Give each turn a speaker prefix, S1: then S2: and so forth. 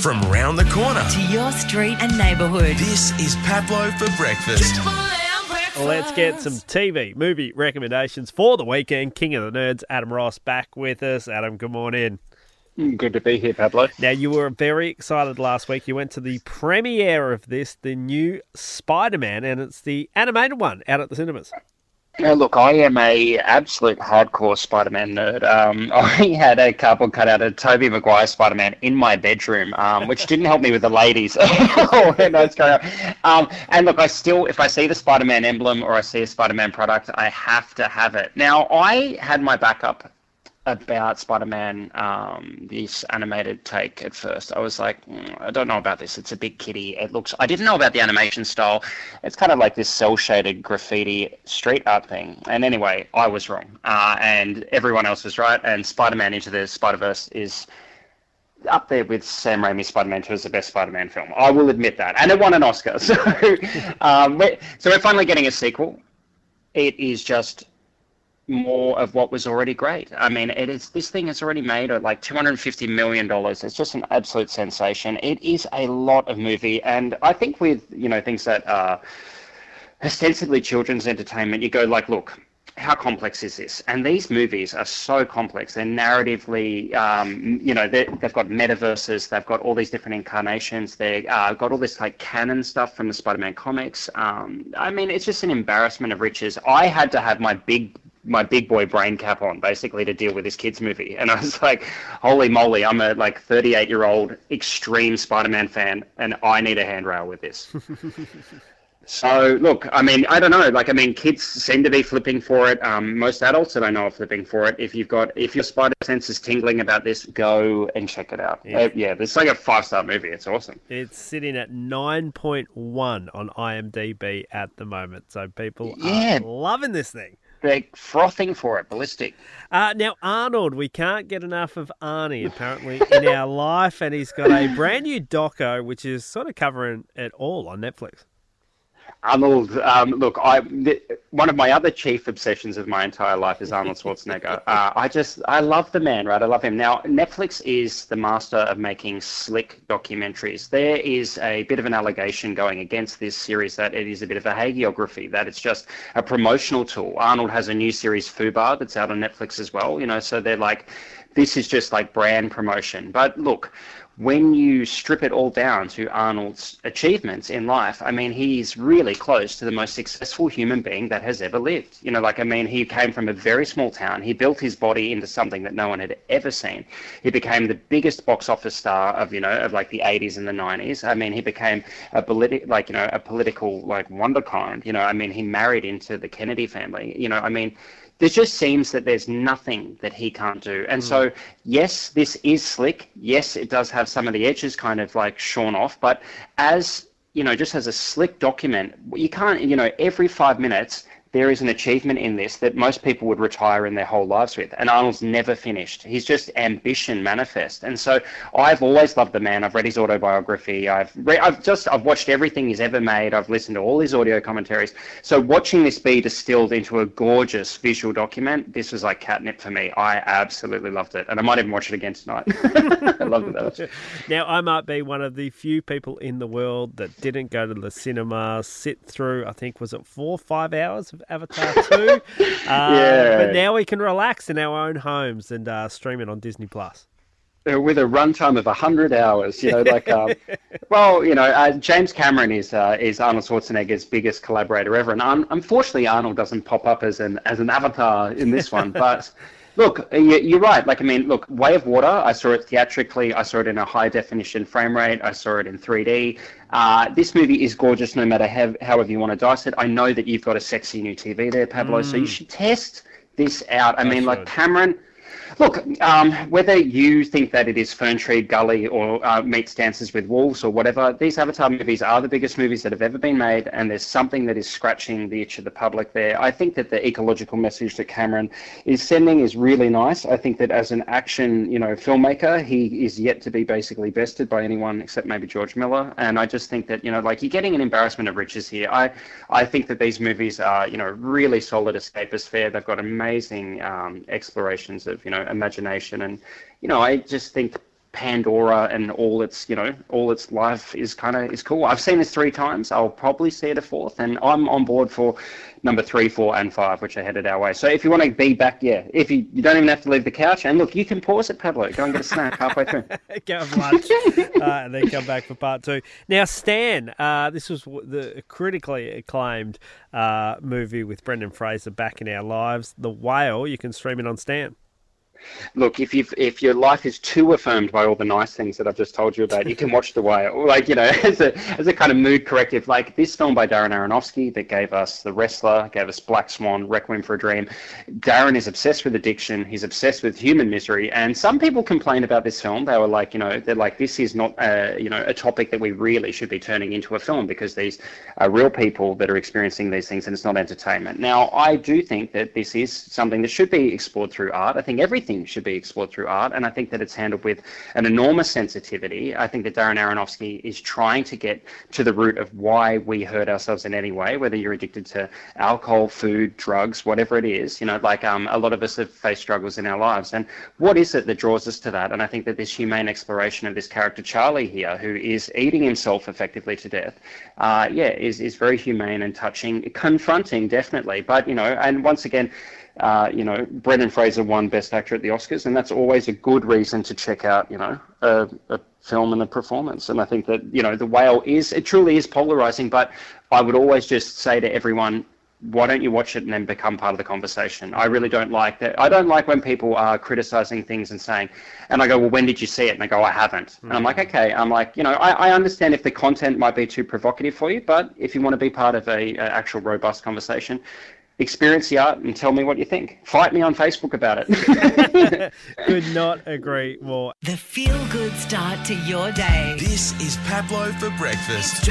S1: from round the corner.
S2: To your street and neighbourhood.
S1: This is Pablo for breakfast.
S3: Let's get some TV movie recommendations for the weekend. King of the Nerds, Adam Ross, back with us. Adam, good morning.
S4: Mm, good to be here, Pablo.
S3: Now, you were very excited last week. You went to the premiere of this, the new Spider Man, and it's the animated one out at the cinemas.
S4: Now, look, I am a absolute hardcore Spider-Man nerd. Um, I had a cardboard cutout of Tobey Maguire Spider-Man in my bedroom, um, which didn't help me with the ladies. oh, um, and look, I still, if I see the Spider-Man emblem or I see a Spider-Man product, I have to have it. Now, I had my backup about Spider-Man, um, this animated take at first. I was like, mm, I don't know about this. It's a big kitty. It looks. I didn't know about the animation style. It's kind of like this cel-shaded graffiti street art thing. And anyway, I was wrong, uh, and everyone else was right. And Spider-Man Into the Spider-Verse is up there with Sam Raimi's Spider-Man 2 as the best Spider-Man film. I will admit that, and it won an Oscar. So, um, so we're finally getting a sequel. It is just more of what was already great. I mean, it is this thing has already made like 250 million dollars. It's just an absolute sensation. It is a lot of movie, and I think with you know things that are ostensibly children's entertainment, you go like, look. How complex is this? And these movies are so complex. They're narratively, um, you know, they've got metaverses. They've got all these different incarnations. They've uh, got all this like canon stuff from the Spider-Man comics. Um, I mean, it's just an embarrassment of riches. I had to have my big my big boy brain cap on basically to deal with this kids movie. And i was like holy moly i'm a like 38 year old extreme spider-man fan and i need a handrail with this. So look i mean i don't know. Like i mean kids seem to be flipping for it. Um, most adults that i know are flipping for it. If you've got if your spider sense is tingling about this go and check it out. Yeah, uh, yeah it's like a five star movie. It's awesome.
S3: It's sitting at 9.1 on imdb at the moment. So people
S4: yeah.
S3: are loving this thing
S4: they're frothing for it, ballistic.
S3: Uh, now, Arnold, we can't get enough of Arnie, apparently, in our life, and he's got a brand new doco, which is sort of covering it all on Netflix.
S4: Arnold, um, look, I the, one of my other chief obsessions of my entire life is Arnold Schwarzenegger. uh, I just, I love the man, right? I love him. Now, Netflix is the master of making slick documentaries. There is a bit of an allegation going against this series that it is a bit of a hagiography, that it's just a promotional tool. Arnold has a new series, Fubar, that's out on Netflix as well. You know, so they're like, this is just like brand promotion. But look, when you strip it all down to Arnold's achievements in life, I mean, he's really close to the most successful human being that has ever lived. You know, like, I mean, he came from a very small town. He built his body into something that no one had ever seen. He became the biggest box office star of, you know, of like the 80s and the 90s. I mean, he became a politi- like, you know, a political, like, wonderkind. You know, I mean, he married into the Kennedy family. You know, I mean, there just seems that there's nothing that he can't do. And mm. so, yes, this is slick. Yes, it does have some of the edges kind of like shorn off. But as you know, just as a slick document, you can't, you know, every five minutes there is an achievement in this that most people would retire in their whole lives with. And Arnold's never finished. He's just ambition manifest. And so I've always loved the man. I've read his autobiography. I've re- I've just I've watched everything he's ever made. I've listened to all his audio commentaries. So watching this be distilled into a gorgeous visual document, this was like catnip for me. I absolutely loved it, and I might even watch it again tonight. I loved it.
S3: Now I might be one of the few people in the world that didn't go to the cinema, sit through. I think was it four or five hours of Avatar 2. uh, yeah. But now we can relax in our own homes and uh, stream it on Disney Plus.
S4: Uh, with a runtime of 100 hours, you know, like, um, well, you know, uh, James Cameron is uh, is Arnold Schwarzenegger's biggest collaborator ever, and un- unfortunately, Arnold doesn't pop up as an as an avatar in this one, but Look, you're right. Like, I mean, look, Way of Water, I saw it theatrically. I saw it in a high definition frame rate. I saw it in 3D. Uh, this movie is gorgeous no matter how, however you want to dice it. I know that you've got a sexy new TV there, Pablo, mm. so you mm. should test this out. I, I mean, should. like, Cameron Look, um, whether you think that it is Ferntree Gully or uh, Meets Dances with Wolves or whatever, these Avatar movies are the biggest movies that have ever been made, and there's something that is scratching the itch of the public there. I think that the ecological message that Cameron is sending is really nice. I think that as an action, you know, filmmaker, he is yet to be basically bested by anyone except maybe George Miller. And I just think that, you know, like you're getting an embarrassment of riches here. I, I think that these movies are, you know, really solid escapist fare. They've got amazing um, explorations of, you know, imagination. And, you know, I just think Pandora and all its you know all its life is kind of is cool. I've seen this three times. I'll probably see it a fourth, and I'm on board for number three, four, and five, which are headed our way. So if you want to be back, yeah, if you, you don't even have to leave the couch, and look, you can pause it, Pablo. Go and get a snack halfway through.
S3: Go have lunch, uh, and then come back for part two. Now, Stan, uh, this was the critically acclaimed uh, movie with Brendan Fraser back in our lives. The Whale. You can stream it on Stan
S4: look, if you if your life is too affirmed by all the nice things that I've just told you about, you can watch The Whale. Like you know, as a as a kind of mood corrective. Like this film by Darren Aronofsky that gave us The Wrestler, gave us Black Swan, Requiem for a Dream. Darren is obsessed with addiction. He's obsessed with human misery. And some people complained about this film. They were like, you know, they're like, this is not a you know a topic that we really should be turning into a film because these are real people that are experiencing these things and it's not entertainment. Now, I do think that this is something that should be explored through art. I think everything should be explored through art, and I think that it's handled with an enormous sensitivity. I think that Darren Aronofsky is trying to get to the root of why we hurt ourselves in any way, whether you're addicted to alcohol, food, drugs, whatever it is. You know, like um, a lot of us have faced struggles in our lives, and what is it that draws us to that? And I think that this humane exploration of this character Charlie here, who is eating himself effectively to death, uh, yeah, is is very humane and touching, confronting definitely. But you know, and once again uh, you know, Brendan Fraser won Best Actor at the Oscars, and that's always a good reason to check out, you know, a, a, film and a performance. And I think that, you know, The Whale is, it truly is polarizing, but I would always just say to everyone, why don't you watch it and then become part of the conversation? I really don't like that. I don't like when people are criticizing things and saying, and I go, well, when did you see it? And they go, I haven't. Mm-hmm. And I'm like, mm. okay. I'm like, you know, I, I, understand if the content might be too provocative for you, but if you want to be part of a, a actual robust conversation, experience the art and tell me what you think. Fight me on Facebook about
S3: it. Could not agree more.
S2: The feel good start to your day.
S1: This is Pablo for breakfast.